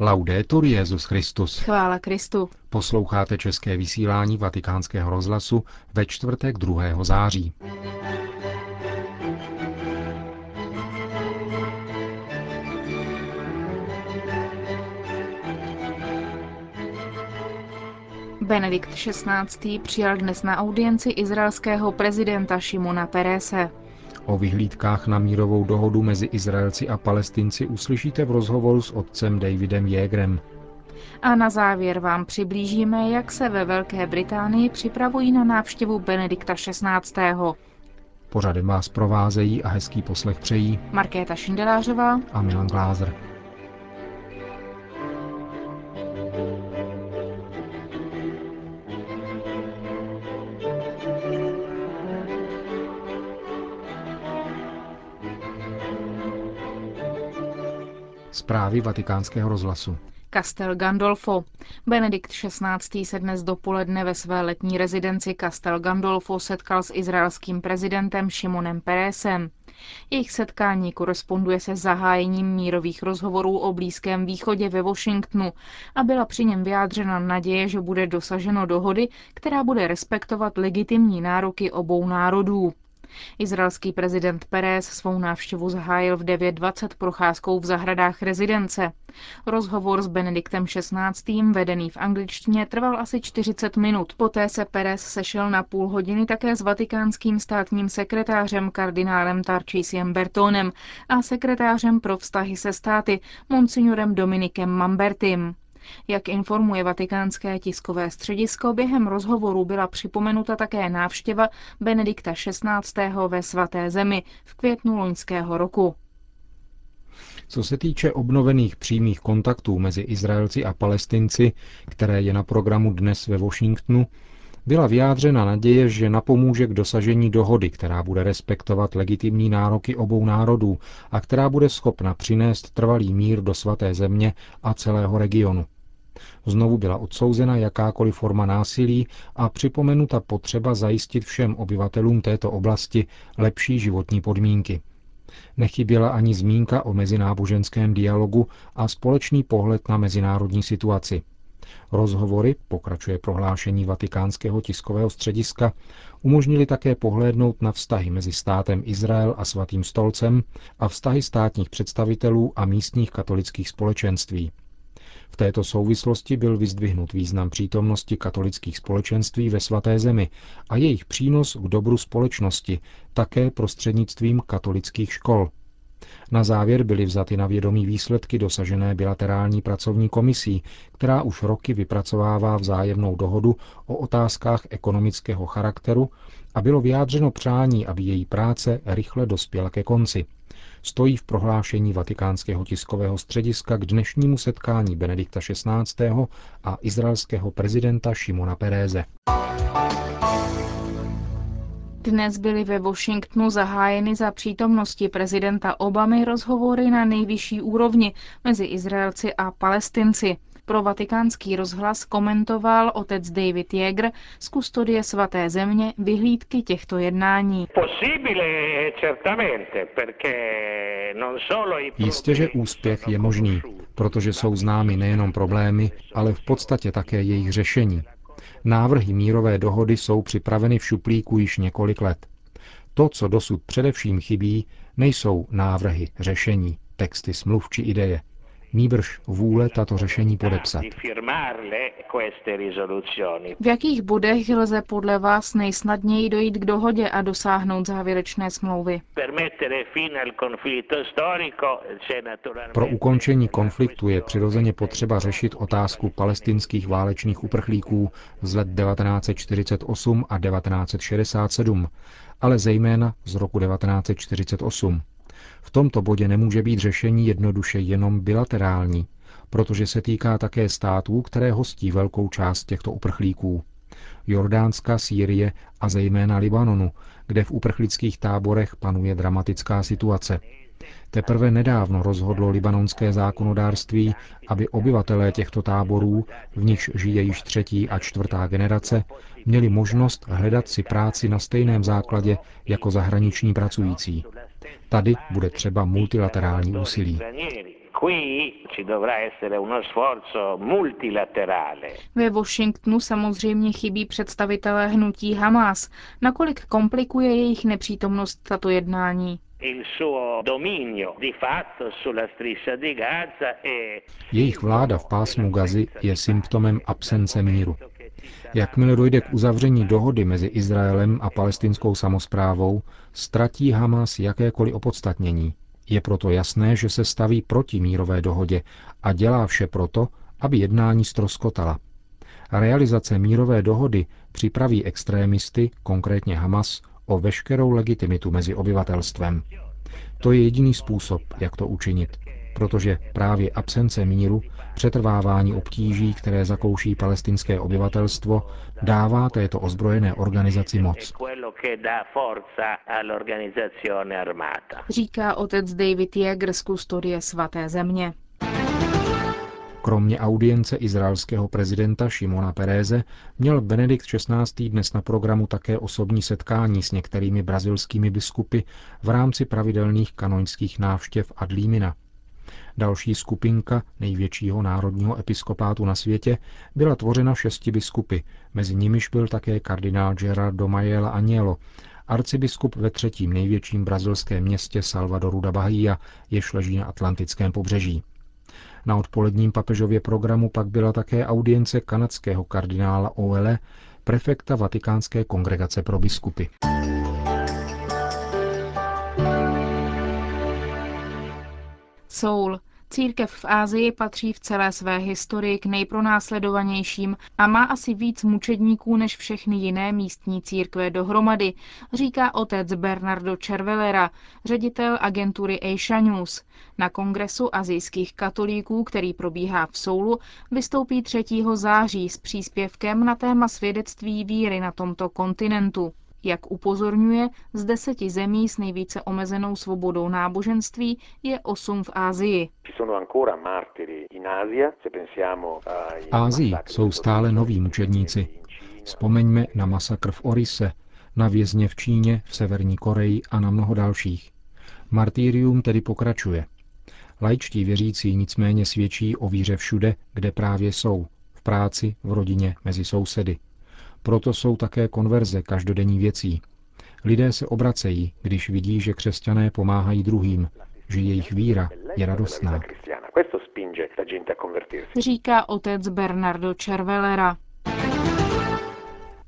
Laudetur Jezus Christus. Chvála Kristu. Posloucháte české vysílání Vatikánského rozhlasu ve čtvrtek 2. září. Benedikt XVI. přijal dnes na audienci izraelského prezidenta Šimona Perese. O vyhlídkách na mírovou dohodu mezi Izraelci a Palestinci uslyšíte v rozhovoru s otcem Davidem Jégrem. A na závěr vám přiblížíme, jak se ve Velké Británii připravují na návštěvu Benedikta XVI. Pořadem vás provázejí a hezký poslech přejí Markéta Šindelářová a Milan Glázer. Zprávy vatikánského rozhlasu. Castel Gandolfo. Benedikt XVI. se dnes dopoledne ve své letní rezidenci Castel Gandolfo setkal s izraelským prezidentem Šimonem Peresem. Jejich setkání koresponduje se zahájením mírových rozhovorů o Blízkém východě ve Washingtonu a byla při něm vyjádřena naděje, že bude dosaženo dohody, která bude respektovat legitimní nároky obou národů. Izraelský prezident Pérez svou návštěvu zahájil v 9.20 procházkou v zahradách rezidence. Rozhovor s Benediktem XVI. vedený v angličtině trval asi 40 minut. Poté se Pérez sešel na půl hodiny také s vatikánským státním sekretářem kardinálem Tarčísiem Bertonem a sekretářem pro vztahy se státy monsignorem Dominikem Mambertim. Jak informuje vatikánské tiskové středisko, během rozhovoru byla připomenuta také návštěva Benedikta XVI. ve svaté zemi v květnu loňského roku. Co se týče obnovených přímých kontaktů mezi Izraelci a Palestinci, které je na programu dnes ve Washingtonu, byla vyjádřena naděje, že napomůže k dosažení dohody, která bude respektovat legitimní nároky obou národů a která bude schopna přinést trvalý mír do svaté země a celého regionu. Znovu byla odsouzena jakákoliv forma násilí a připomenuta potřeba zajistit všem obyvatelům této oblasti lepší životní podmínky. Nechyběla ani zmínka o mezináboženském dialogu a společný pohled na mezinárodní situaci. Rozhovory, pokračuje prohlášení vatikánského tiskového střediska, umožnili také pohlédnout na vztahy mezi státem Izrael a svatým stolcem a vztahy státních představitelů a místních katolických společenství. V této souvislosti byl vyzdvihnut význam přítomnosti katolických společenství ve svaté zemi a jejich přínos k dobru společnosti také prostřednictvím katolických škol. Na závěr byly vzaty na vědomí výsledky dosažené bilaterální pracovní komisí, která už roky vypracovává vzájemnou dohodu o otázkách ekonomického charakteru a bylo vyjádřeno přání, aby její práce rychle dospěla ke konci stojí v prohlášení vatikánského tiskového střediska k dnešnímu setkání Benedikta XVI. a izraelského prezidenta Šimona Peréze. Dnes byly ve Washingtonu zahájeny za přítomnosti prezidenta Obamy rozhovory na nejvyšší úrovni mezi Izraelci a Palestinci. Pro vatikánský rozhlas komentoval otec David Jäger z kustodie svaté země vyhlídky těchto jednání. Jistě, že úspěch je možný, protože jsou známy nejenom problémy, ale v podstatě také jejich řešení. Návrhy mírové dohody jsou připraveny v šuplíku již několik let. To, co dosud především chybí, nejsou návrhy, řešení, texty smluv či ideje nýbrž vůle tato řešení podepsat. V jakých bodech lze podle vás nejsnadněji dojít k dohodě a dosáhnout závěrečné smlouvy? Pro ukončení konfliktu je přirozeně potřeba řešit otázku palestinských válečných uprchlíků z let 1948 a 1967, ale zejména z roku 1948. V tomto bodě nemůže být řešení jednoduše jenom bilaterální, protože se týká také států, které hostí velkou část těchto uprchlíků. Jordánska, Sýrie a zejména Libanonu, kde v uprchlických táborech panuje dramatická situace. Teprve nedávno rozhodlo libanonské zákonodárství, aby obyvatelé těchto táborů, v nichž žije již třetí a čtvrtá generace, měli možnost hledat si práci na stejném základě jako zahraniční pracující. Tady bude třeba multilaterální úsilí. Ve Washingtonu samozřejmě chybí představitelé hnutí Hamas. Nakolik komplikuje jejich nepřítomnost tato jednání? Jejich vláda v pásmu Gazy je symptomem absence míru. Jakmile dojde k uzavření dohody mezi Izraelem a palestinskou samozprávou, ztratí Hamas jakékoliv opodstatnění. Je proto jasné, že se staví proti mírové dohodě a dělá vše proto, aby jednání stroskotala. Realizace mírové dohody připraví extrémisty, konkrétně Hamas, o veškerou legitimitu mezi obyvatelstvem. To je jediný způsob, jak to učinit, protože právě absence míru, přetrvávání obtíží, které zakouší palestinské obyvatelstvo, dává této ozbrojené organizaci moc. Říká otec David Jäger z kustodie svaté země. Kromě audience izraelského prezidenta Šimona Peréze měl Benedikt XVI. dnes na programu také osobní setkání s některými brazilskými biskupy v rámci pravidelných kanoňských návštěv Adlímina. Další skupinka největšího národního episkopátu na světě byla tvořena šesti biskupy, mezi nimiž byl také kardinál Gerardo Majela Anielo, arcibiskup ve třetím největším brazilském městě Salvadoru da Bahia, jež leží na Atlantickém pobřeží. Na odpoledním papežově programu pak byla také audience kanadského kardinála Oele, prefekta Vatikánské kongregace pro biskupy. Soul. Církev v Ázii patří v celé své historii k nejpronásledovanějším a má asi víc mučedníků než všechny jiné místní církve dohromady, říká otec Bernardo Cervelera, ředitel agentury Asia News. Na kongresu azijských katolíků, který probíhá v Soulu, vystoupí 3. září s příspěvkem na téma svědectví víry na tomto kontinentu. Jak upozorňuje, z deseti zemí s nejvíce omezenou svobodou náboženství je osm v Ázii. V Ázii jsou stále noví mučedníci. Vzpomeňme na masakr v Orise, na vězně v Číně, v Severní Koreji a na mnoho dalších. Martýrium tedy pokračuje. Laičtí věřící nicméně svědčí o víře všude, kde právě jsou, v práci, v rodině, mezi sousedy. Proto jsou také konverze každodenní věcí. Lidé se obracejí, když vidí, že křesťané pomáhají druhým, že jejich víra je radostná. Říká otec Bernardo Cervelera.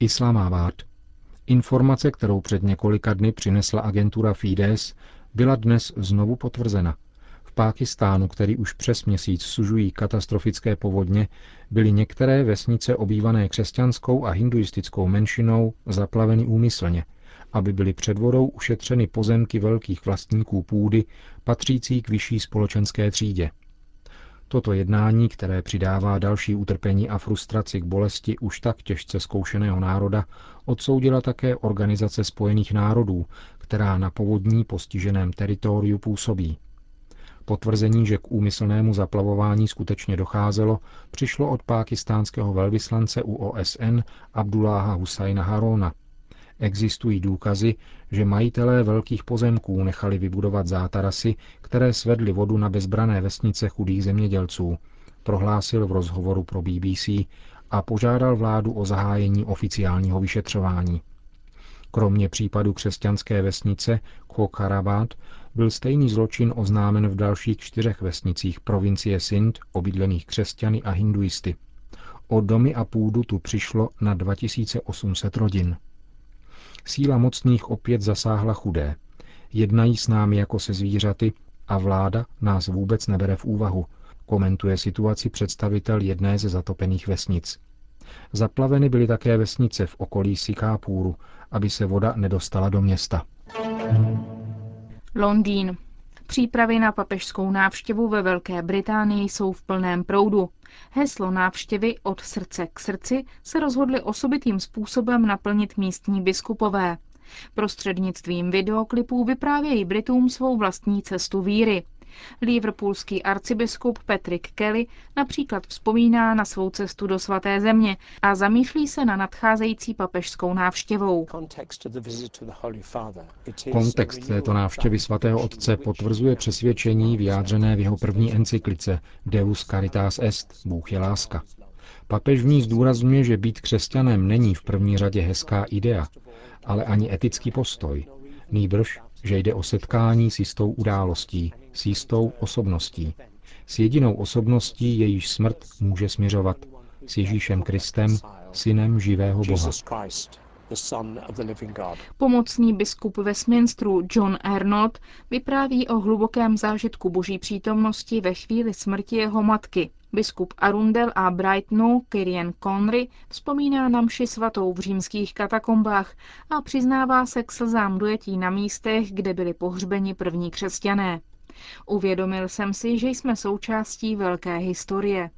Islamabad. Informace, kterou před několika dny přinesla agentura Fides, byla dnes znovu potvrzena. V Pákistánu, který už přes měsíc sužují katastrofické povodně, byly některé vesnice obývané křesťanskou a hinduistickou menšinou zaplaveny úmyslně, aby byly před vodou ušetřeny pozemky velkých vlastníků půdy patřící k vyšší společenské třídě. Toto jednání, které přidává další utrpení a frustraci k bolesti už tak těžce zkoušeného národa, odsoudila také Organizace spojených národů, která na povodní postiženém teritoriu působí. Potvrzení, že k úmyslnému zaplavování skutečně docházelo, přišlo od pákistánského velvyslance u OSN Abdulláha Husajna Harona. Existují důkazy, že majitelé velkých pozemků nechali vybudovat zátarasy, které svedly vodu na bezbrané vesnice chudých zemědělců, prohlásil v rozhovoru pro BBC a požádal vládu o zahájení oficiálního vyšetřování. Kromě případu křesťanské vesnice Khokharabad byl stejný zločin oznámen v dalších čtyřech vesnicích provincie Sindh, obydlených křesťany a hinduisty. O domy a půdu tu přišlo na 2800 rodin. Síla mocných opět zasáhla chudé. Jednají s námi jako se zvířaty a vláda nás vůbec nebere v úvahu, komentuje situaci představitel jedné ze zatopených vesnic. Zaplaveny byly také vesnice v okolí Sikápůru, aby se voda nedostala do města. Londýn. Přípravy na papežskou návštěvu ve Velké Británii jsou v plném proudu. Heslo návštěvy od srdce k srdci se rozhodli osobitým způsobem naplnit místní biskupové. Prostřednictvím videoklipů vyprávějí Britům svou vlastní cestu víry. Liverpoolský arcibiskup Patrick Kelly například vzpomíná na svou cestu do svaté země a zamýšlí se na nadcházející papežskou návštěvou. Kontext této návštěvy svatého otce potvrzuje přesvědčení vyjádřené v jeho první encyklice Deus Caritas Est, Bůh je láska. Papež v ní zdůrazňuje, že být křesťanem není v první řadě hezká idea, ale ani etický postoj. Nýbrž, že jde o setkání s jistou událostí, s jistou osobností. S jedinou osobností, jejíž smrt může směřovat. S Ježíšem Kristem, synem živého Boha. Pomocný biskup Westminsteru John Arnold vypráví o hlubokém zážitku boží přítomnosti ve chvíli smrti jeho matky. Biskup Arundel a Brightonu Kyrian Conry vzpomíná na mši svatou v římských katakombách a přiznává se k slzám dojetí na místech, kde byli pohřbeni první křesťané. Uvědomil jsem si, že jsme součástí velké historie.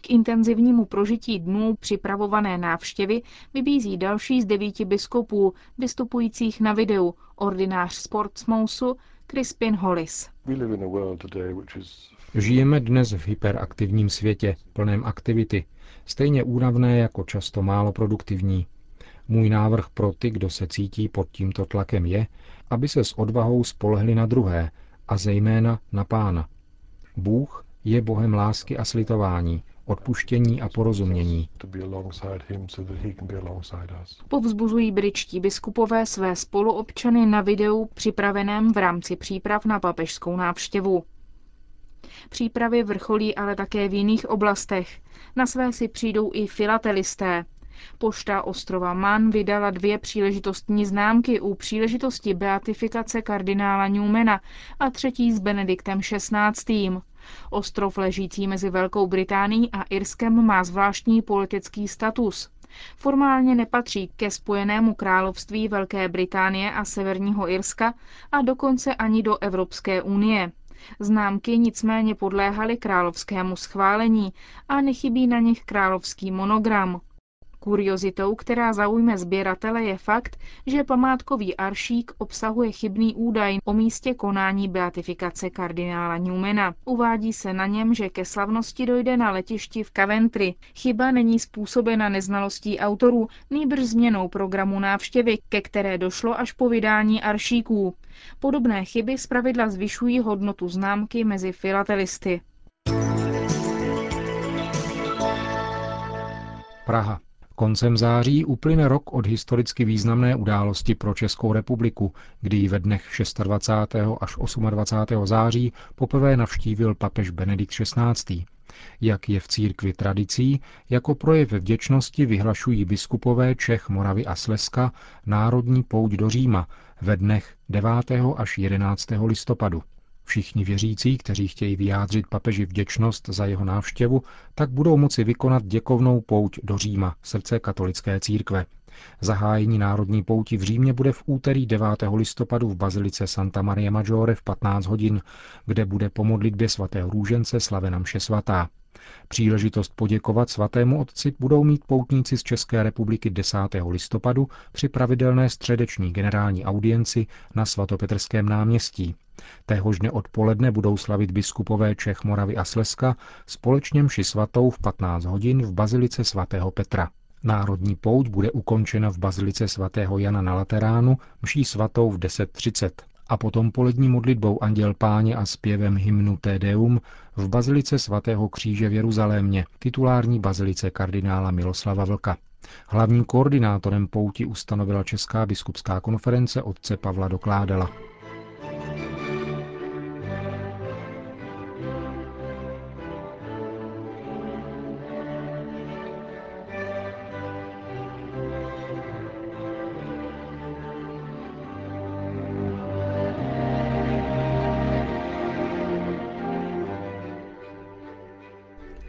K intenzivnímu prožití dnů připravované návštěvy vybízí další z devíti biskupů, vystupujících na videu, ordinář z Portsmouthu Crispin Hollis. Žijeme dnes v hyperaktivním světě, plném aktivity, stejně únavné jako často málo produktivní. Můj návrh pro ty, kdo se cítí pod tímto tlakem, je, aby se s odvahou spolehli na druhé a zejména na pána. Bůh je Bohem lásky a slitování, odpuštění a porozumění. Povzbuzují britští biskupové své spoluobčany na videu připraveném v rámci příprav na papežskou návštěvu. Přípravy vrcholí ale také v jiných oblastech. Na své si přijdou i filatelisté. Pošta ostrova Man vydala dvě příležitostní známky u příležitosti beatifikace kardinála Newmana a třetí s Benediktem XVI. Ostrov ležící mezi Velkou Británií a Irskem má zvláštní politický status. Formálně nepatří ke spojenému království Velké Británie a Severního Irska a dokonce ani do Evropské unie. Známky nicméně podléhaly královskému schválení a nechybí na nich královský monogram. Kuriozitou, která zaujme sběratele, je fakt, že památkový aršík obsahuje chybný údaj o místě konání beatifikace kardinála Newmana. Uvádí se na něm, že ke slavnosti dojde na letišti v Coventry. Chyba není způsobena neznalostí autorů, nýbrž změnou programu návštěvy, ke které došlo až po vydání aršíků. Podobné chyby zpravidla zvyšují hodnotu známky mezi filatelisty. Praha. Koncem září uplyne rok od historicky významné události pro Českou republiku, kdy ji ve dnech 26. až 28. září poprvé navštívil papež Benedikt XVI. Jak je v církvi tradicí, jako projev vděčnosti vyhlašují biskupové Čech, Moravy a Slezska národní pouť do Říma ve dnech 9. až 11. listopadu. Všichni věřící, kteří chtějí vyjádřit papeži vděčnost za jeho návštěvu, tak budou moci vykonat děkovnou pouť do Říma, srdce katolické církve. Zahájení národní pouti v Římě bude v úterý 9. listopadu v bazilice Santa Maria Maggiore v 15 hodin, kde bude po modlitbě svatého růžence slavena mše svatá. Příležitost poděkovat svatému otci budou mít poutníci z České republiky 10. listopadu při pravidelné středeční generální audienci na svatopetrském náměstí. Téhož dne odpoledne budou slavit biskupové Čech, Moravy a Slezska společně mši svatou v 15 hodin v bazilice svatého Petra. Národní pouť bude ukončena v bazilice svatého Jana na Lateránu mší svatou v 10.30 a potom polední modlitbou Anděl Páně a zpěvem hymnu Te Deum v bazilice svatého kříže v Jeruzalémě, titulární bazilice kardinála Miloslava Vlka. Hlavním koordinátorem pouti ustanovila Česká biskupská konference otce Pavla Dokládala.